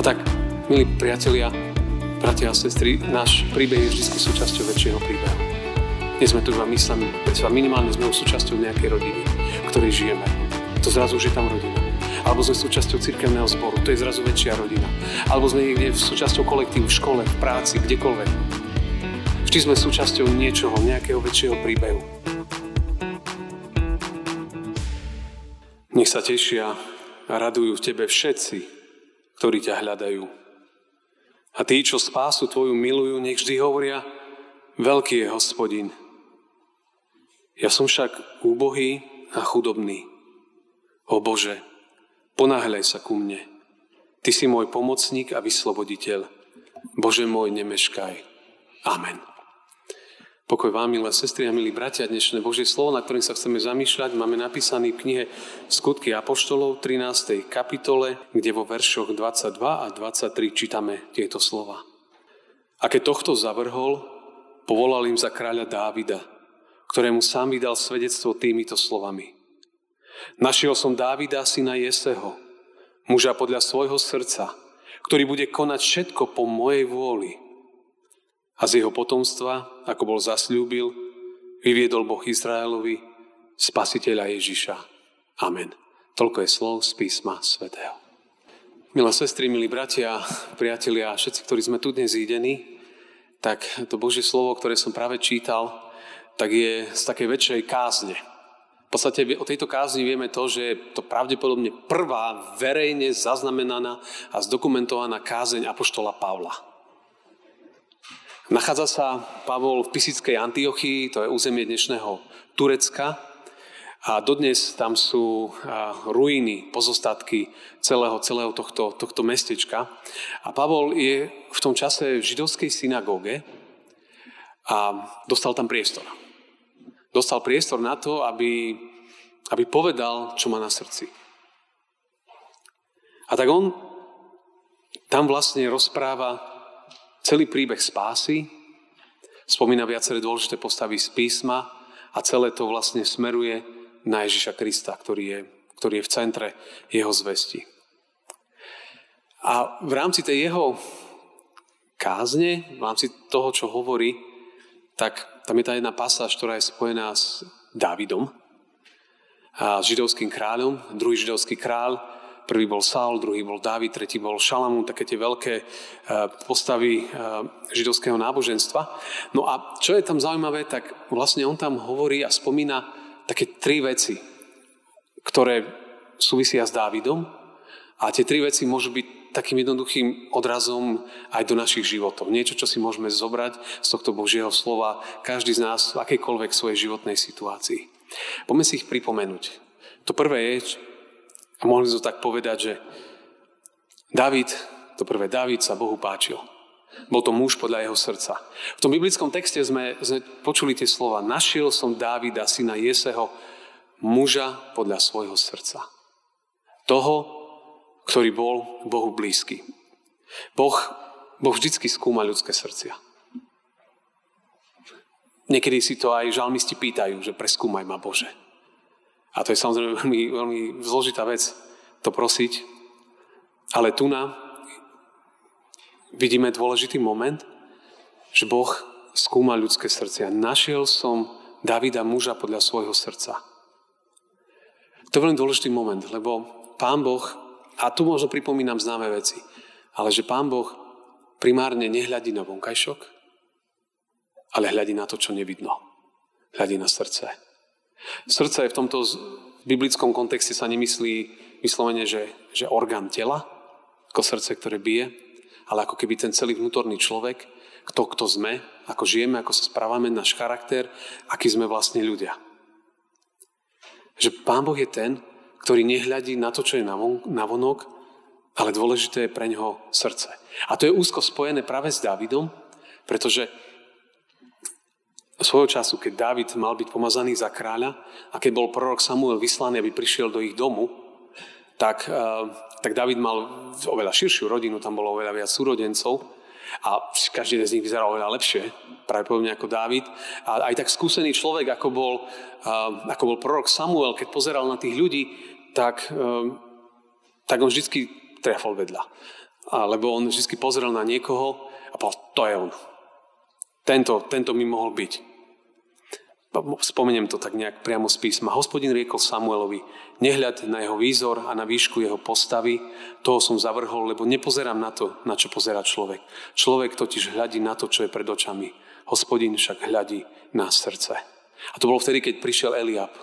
A tak, milí priatelia, bratia a sestry, náš príbeh je vždy súčasťou väčšieho príbehu. Nie sme tu iba myslami, minimálne sme súčasťou nejakej rodiny, v ktorej žijeme. To zrazu už je tam rodina. Alebo sme súčasťou cirkevného zboru, to je zrazu väčšia rodina. Alebo sme niekde súčasťou kolektívu v škole, v práci, kdekoľvek. Vždy sme súčasťou niečoho, nejakého väčšieho príbehu. Nech sa tešia a radujú v tebe všetci, ktorí ťa hľadajú. A tí, čo spásu tvoju milujú, nech vždy hovoria, veľký je hospodin. Ja som však úbohý a chudobný. O Bože, ponáhľaj sa ku mne. Ty si môj pomocník a vysloboditeľ. Bože môj, nemeškaj. Amen. Pokoj vám, milé sestry a milí bratia, dnešné Božie slovo, na ktorým sa chceme zamýšľať, máme napísaný v knihe Skutky Apoštolov, 13. kapitole, kde vo veršoch 22 a 23 čítame tieto slova. A keď tohto zavrhol, povolal im za kráľa Dávida, ktorému sám vydal svedectvo týmito slovami. Našiel som Dávida, syna Jeseho, muža podľa svojho srdca, ktorý bude konať všetko po mojej vôli, a z jeho potomstva, ako bol zasľúbil, vyviedol Boh Izraelovi spasiteľa Ježiša. Amen. Toľko je slov z písma svätého. Milé sestry, milí bratia, priatelia a všetci, ktorí sme tu dnes zídení, tak to Božie slovo, ktoré som práve čítal, tak je z takej väčšej kázne. V podstate o tejto kázni vieme to, že je to pravdepodobne prvá verejne zaznamenaná a zdokumentovaná kázeň Apoštola Pavla. Nachádza sa Pavol v Pisickej Antiochii, to je územie dnešného Turecka. A dodnes tam sú ruiny, pozostatky celého, celého tohto, tohto mestečka. A Pavol je v tom čase v židovskej synagóge a dostal tam priestor. Dostal priestor na to, aby, aby povedal, čo má na srdci. A tak on tam vlastne rozpráva celý príbeh spásy, spomína viaceré dôležité postavy z písma a celé to vlastne smeruje na Ježiša Krista, ktorý je, ktorý je v centre jeho zvesti. A v rámci tej jeho kázne, v rámci toho, čo hovorí, tak tam je tá jedna pasáž, ktorá je spojená s Dávidom, a s židovským kráľom. Druhý židovský kráľ Prvý bol Saul, druhý bol Dávid, tretí bol Šalamún, také tie veľké e, postavy e, židovského náboženstva. No a čo je tam zaujímavé, tak vlastne on tam hovorí a spomína také tri veci, ktoré súvisia s Dávidom a tie tri veci môžu byť takým jednoduchým odrazom aj do našich životov. Niečo, čo si môžeme zobrať z tohto Božieho slova, každý z nás v akejkoľvek svojej životnej situácii. Poďme si ich pripomenúť. To prvé je, a mohli to tak povedať, že David, to prvé David sa Bohu páčil. Bol to muž podľa jeho srdca. V tom biblickom texte sme, sme počuli tie slova. Našiel som Dávida, syna Jeseho, muža podľa svojho srdca. Toho, ktorý bol Bohu blízky. Boh, boh vždycky skúma ľudské srdcia. Niekedy si to aj žalmisti pýtajú, že preskúmaj ma Bože. A to je samozrejme veľmi, veľmi zložitá vec to prosiť. Ale tu na vidíme dôležitý moment, že Boh skúma ľudské srdcia. Našiel som Davida muža podľa svojho srdca. To je veľmi dôležitý moment, lebo Pán Boh, a tu možno pripomínam známe veci, ale že Pán Boh primárne nehľadí na vonkajšok, ale hľadí na to, čo nevidno. Hľadí na srdce. Srdce v tomto biblickom kontexte sa nemyslí vyslovene, že, že orgán tela, ako srdce, ktoré bije, ale ako keby ten celý vnútorný človek, kto, kto sme, ako žijeme, ako sa správame, náš charakter, aký sme vlastne ľudia. Že Pán Boh je ten, ktorý nehľadí na to, čo je na vonok, ale dôležité je pre ňoho srdce. A to je úzko spojené práve s Davidom, pretože svojho času, keď Dávid mal byť pomazaný za kráľa a keď bol prorok Samuel vyslaný, aby prišiel do ich domu, tak, eh, tak David mal oveľa širšiu rodinu, tam bolo oveľa viac súrodencov a každý z nich vyzeral oveľa lepšie, pravdepodobne ako Dávid. A aj tak skúsený človek, ako bol, eh, ako bol prorok Samuel, keď pozeral na tých ľudí, tak, eh, tak on vždy trefol vedľa. Alebo on vždy pozrel na niekoho a povedal, to je on. Tento, tento mi mohol byť. Spomeniem to tak nejak priamo z písma. Hospodin riekol Samuelovi, nehľad na jeho výzor a na výšku jeho postavy, toho som zavrhol, lebo nepozerám na to, na čo pozera človek. Človek totiž hľadí na to, čo je pred očami. Hospodin však hľadí na srdce. A to bolo vtedy, keď prišiel Eliab,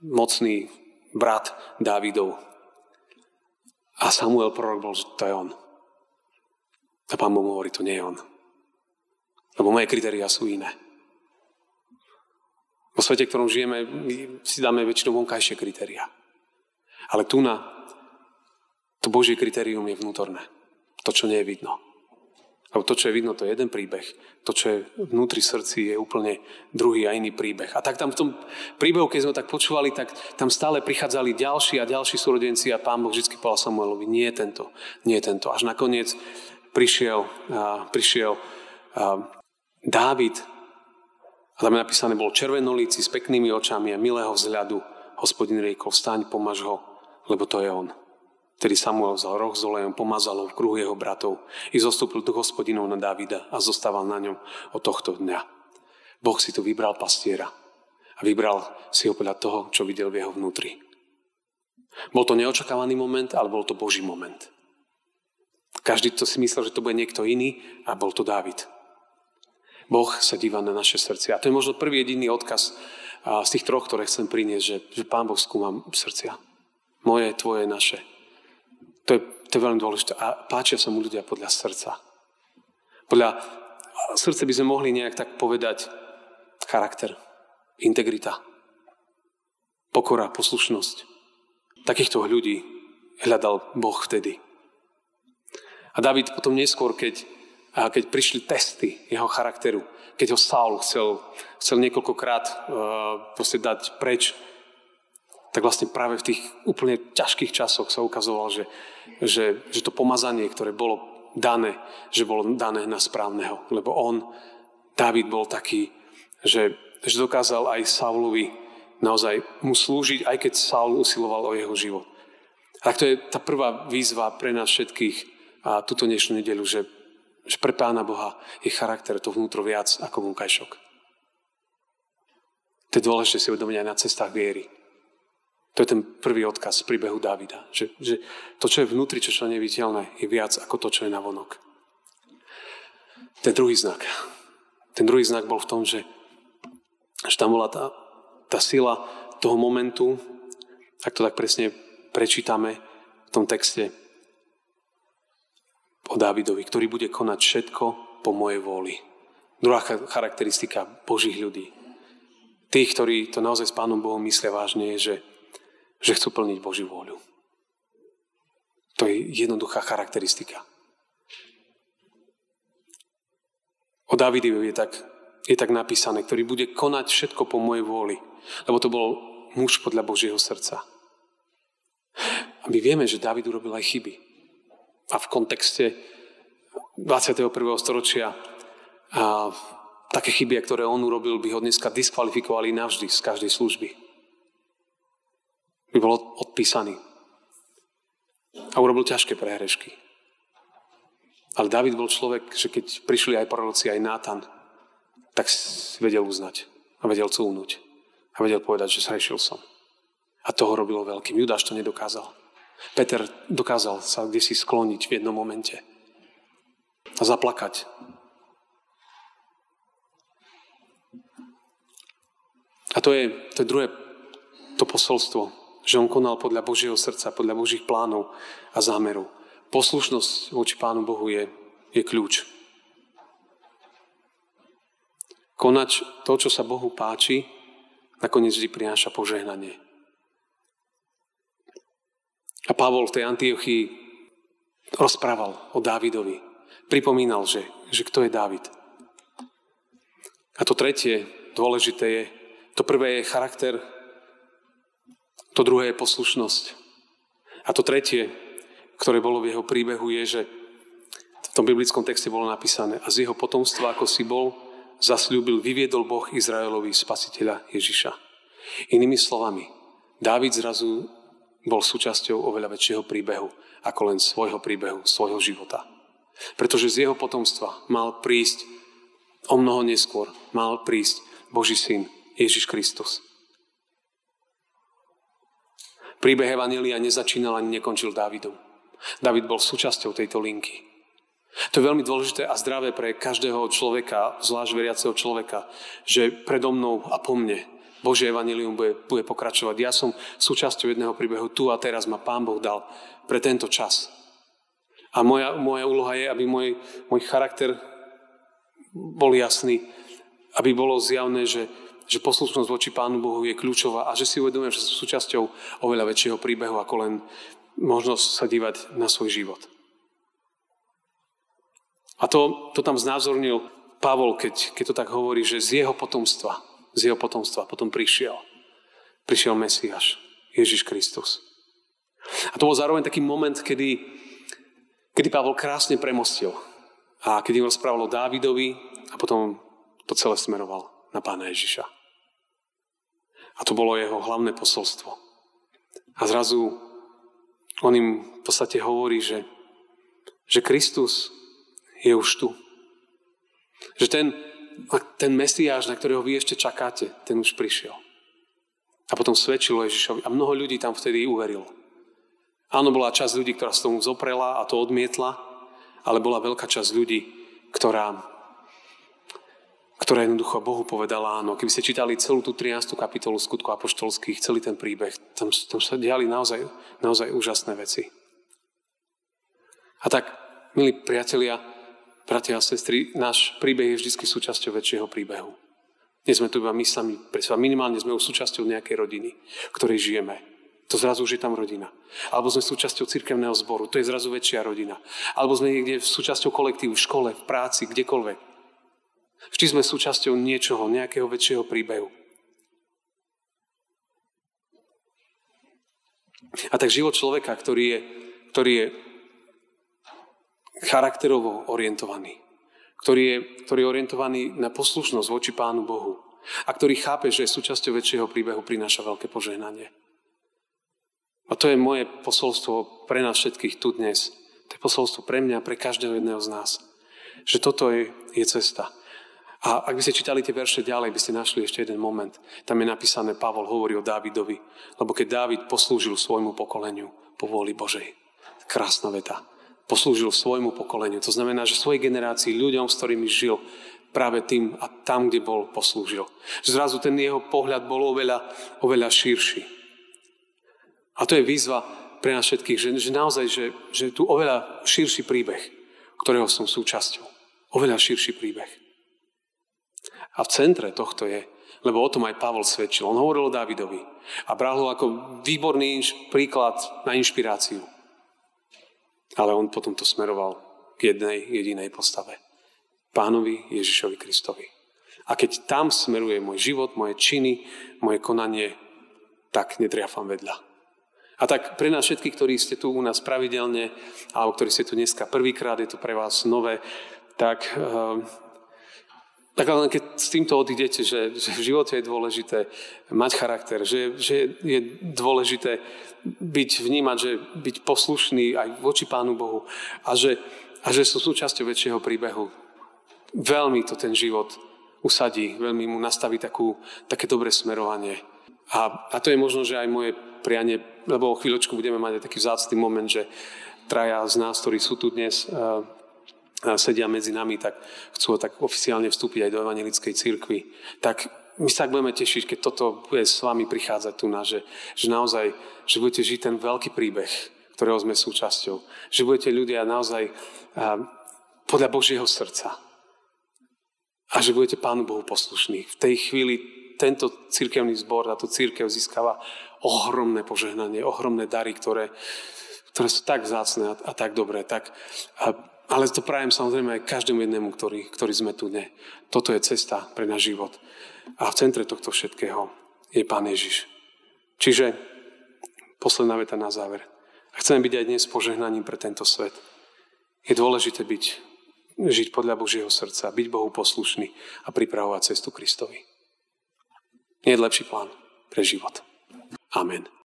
mocný brat Dávidov. A Samuel prorok bol, že to je on. A pán mu hovorí, to nie je on. Lebo moje kritériá sú iné. Vo svete, v ktorom žijeme, si dáme väčšinou vonkajšie kritéria. Ale tu na to Božie kritérium je vnútorné. To, čo nie je vidno. Lebo to, čo je vidno, to je jeden príbeh. To, čo je vnútri srdci, je úplne druhý a iný príbeh. A tak tam v tom príbehu, keď sme tak počúvali, tak tam stále prichádzali ďalší a ďalší súrodenci a pán Boh vždy povedal Samuelovi, nie je tento, nie je tento. Až nakoniec prišiel, prišiel Dávid a tam je napísané, bol červenolíci s peknými očami a milého vzhľadu. Hospodin riekol, vstaň, pomaž ho, lebo to je on. Tedy Samuel vzal roh s olejom, pomazal ho v kruhu jeho bratov i zostúpil do hospodinov na Davida a zostával na ňom od tohto dňa. Boh si tu vybral pastiera a vybral si ho podľa toho, čo videl v jeho vnútri. Bol to neočakávaný moment, ale bol to Boží moment. Každý to si myslel, že to bude niekto iný a bol to Dávid. Boh sa díva na naše srdcia. A to je možno prvý jediný odkaz z tých troch, ktoré chcem priniesť, že, že Pán Boh skúma srdcia. Moje, tvoje, naše. To je, to je veľmi dôležité. A páčia sa mu ľudia podľa srdca. Podľa srdce by sme mohli nejak tak povedať charakter, integrita, pokora, poslušnosť. Takýchto ľudí hľadal Boh vtedy. A David potom neskôr, keď keď prišli testy jeho charakteru, keď ho Saul chcel, chcel niekoľkokrát uh, dať preč, tak vlastne práve v tých úplne ťažkých časoch sa ukazovalo, že, že, že to pomazanie, ktoré bolo dané, že bolo dané na správneho. Lebo on, David bol taký, že, že dokázal aj Saulovi naozaj mu slúžiť, aj keď Saul usiloval o jeho život. A to je tá prvá výzva pre nás všetkých a túto dnešnú nedelu, že že pre Pána Boha je charakter to vnútro viac ako vonkajšok. To je dôležité si uvedomiť aj na cestách viery. To je ten prvý odkaz z príbehu Davida. Že, že to, čo je vnútri, čo, čo je neviditeľné, je viac ako to, čo je na vonok. Ten druhý znak. Ten druhý znak bol v tom, že, že tam bola tá, tá sila toho momentu, ak to tak presne prečítame v tom texte, o Dávidovi, ktorý bude konať všetko po mojej vôli. Druhá charakteristika Božích ľudí. Tých, ktorí to naozaj s Pánom Bohom myslia vážne, je, že, že chcú plniť Božiu vôľu. To je jednoduchá charakteristika. O Dávidovi je tak, je tak napísané, ktorý bude konať všetko po mojej vôli. Lebo to bol muž podľa Božieho srdca. A my vieme, že Dávid urobil aj chyby a v kontexte 21. storočia a také chyby, ktoré on urobil, by ho dneska diskvalifikovali navždy z každej služby. By bol odpísaný. A urobil ťažké prehrešky. Ale David bol človek, že keď prišli aj proroci, aj Nátan, tak vedel uznať a vedel cúnuť. A vedel povedať, že zhrešil som. A toho robilo veľkým. Judáš to nedokázal. Peter dokázal sa kde skloniť v jednom momente a zaplakať. A to je, to je druhé to posolstvo, že on konal podľa Božieho srdca, podľa Božích plánov a zámerov. Poslušnosť voči Pánu Bohu je, je kľúč. Konať to, čo sa Bohu páči, nakoniec vždy prináša požehnanie. A Pavol v tej Antiochii rozprával o Dávidovi. Pripomínal, že, že kto je Dávid. A to tretie dôležité je, to prvé je charakter, to druhé je poslušnosť. A to tretie, ktoré bolo v jeho príbehu, je, že v tom biblickom texte bolo napísané a z jeho potomstva, ako si bol, zasľúbil, vyviedol Boh Izraelovi spasiteľa Ježiša. Inými slovami, Dávid zrazu bol súčasťou oveľa väčšieho príbehu ako len svojho príbehu, svojho života. Pretože z jeho potomstva mal prísť o mnoho neskôr, mal prísť Boží syn Ježiš Kristus. Príbeh Evanelia nezačínal ani nekončil Dávidom. David bol súčasťou tejto linky. To je veľmi dôležité a zdravé pre každého človeka, zvlášť veriaceho človeka, že predo mnou a po mne Božie evanilium bude, bude pokračovať. Ja som súčasťou jedného príbehu tu a teraz ma Pán Boh dal pre tento čas. A moja, moja úloha je, aby môj, môj charakter bol jasný, aby bolo zjavné, že, že poslušnosť voči Pánu Bohu je kľúčová a že si uvedomujem, že som súčasťou oveľa väčšieho príbehu ako len možnosť sa dívať na svoj život. A to, to tam znázornil Pavol, keď, keď to tak hovorí, že z jeho potomstva, z jeho potomstva potom prišiel. Prišiel Mesiáš, Ježiš Kristus. A to bol zároveň taký moment, kedy, kedy Pavol krásne premostil. A kedy im rozprával o Dávidovi a potom to celé smeroval na pána Ježiša. A to bolo jeho hlavné posolstvo. A zrazu on im v podstate hovorí, že, že Kristus je už tu. Že ten, ten Mesiáš, na ktorého vy ešte čakáte, ten už prišiel. A potom svedčilo Ježišovi. A mnoho ľudí tam vtedy uverilo. Áno, bola časť ľudí, ktorá sa tomu zoprela a to odmietla, ale bola veľká časť ľudí, ktorá, ktorá jednoducho Bohu povedala áno. Keby ste čítali celú tú 13. kapitolu skutku apoštolských, celý ten príbeh, tam, tam sa diali naozaj, naozaj úžasné veci. A tak, milí priatelia, bratia a sestry, náš príbeh je vždy súčasťou väčšieho príbehu. Nie sme tu iba my sami, minimálne sme súčasťou nejakej rodiny, v ktorej žijeme. To zrazu už je tam rodina. Alebo sme súčasťou cirkevného zboru, to je zrazu väčšia rodina. Alebo sme niekde súčasťou kolektívu, v škole, v práci, kdekoľvek. Vždy sme súčasťou niečoho, nejakého väčšieho príbehu. A tak život človeka, ktorý je, ktorý je charakterovo orientovaný, ktorý je, ktorý je orientovaný na poslušnosť voči Pánu Bohu a ktorý chápe, že súčasťou väčšieho príbehu prináša veľké požehnanie. A to je moje posolstvo pre nás všetkých tu dnes. To je posolstvo pre mňa, pre každého jedného z nás. Že toto je, je cesta. A ak by ste čítali tie verše ďalej, by ste našli ešte jeden moment. Tam je napísané, Pavol hovorí o Dávidovi. Lebo keď Dávid poslúžil svojmu pokoleniu po vôli Božej. Krásna veta poslúžil svojmu pokoleniu. To znamená, že svojej generácii, ľuďom, s ktorými žil, práve tým a tam, kde bol, poslúžil. Zrazu ten jeho pohľad bol oveľa, oveľa širší. A to je výzva pre nás všetkých, že, že naozaj, že, že tu oveľa širší príbeh, ktorého som súčasťou. Oveľa širší príbeh. A v centre tohto je, lebo o tom aj Pavol svedčil. On hovoril o Davidovi a bral ho ako výborný príklad na inšpiráciu. Ale on potom to smeroval k jednej jedinej postave. Pánovi Ježišovi Kristovi. A keď tam smeruje môj život, moje činy, moje konanie, tak netriafam vedľa. A tak pre nás všetkých, ktorí ste tu u nás pravidelne, alebo ktorí ste tu dneska prvýkrát, je to pre vás nové, tak uh, tak len keď s týmto odídete, že, že v živote je dôležité mať charakter, že, že je dôležité byť vnímať, že byť poslušný aj voči Pánu Bohu a že, a že sú súčasťou väčšieho príbehu. Veľmi to ten život usadí, veľmi mu nastaví takú, také dobré smerovanie. A, a to je možno, že aj moje prianie, lebo o chvíľočku budeme mať aj taký vzácný moment, že traja z nás, ktorí sú tu dnes, uh, sedia medzi nami, tak chcú tak oficiálne vstúpiť aj do evangelickej církvy. Tak my sa budeme tešiť, keď toto bude s vami prichádzať tu na, že, že naozaj, že budete žiť ten veľký príbeh, ktorého sme súčasťou. Že budete ľudia naozaj a, podľa Božieho srdca. A že budete Pánu Bohu poslušní. V tej chvíli tento církevný zbor, táto církev získava ohromné požehnanie, ohromné dary, ktoré, ktoré sú tak vzácne a, a tak dobré. Tak, a, ale to prajem samozrejme aj každému jednému, ktorý, ktorý sme tu dne. Toto je cesta pre náš život. A v centre tohto všetkého je Pán Ježiš. Čiže posledná veta na záver. A byť aj dnes požehnaním pre tento svet. Je dôležité byť, žiť podľa Božieho srdca, byť Bohu poslušný a pripravovať cestu Kristovi. Nie je lepší plán pre život. Amen.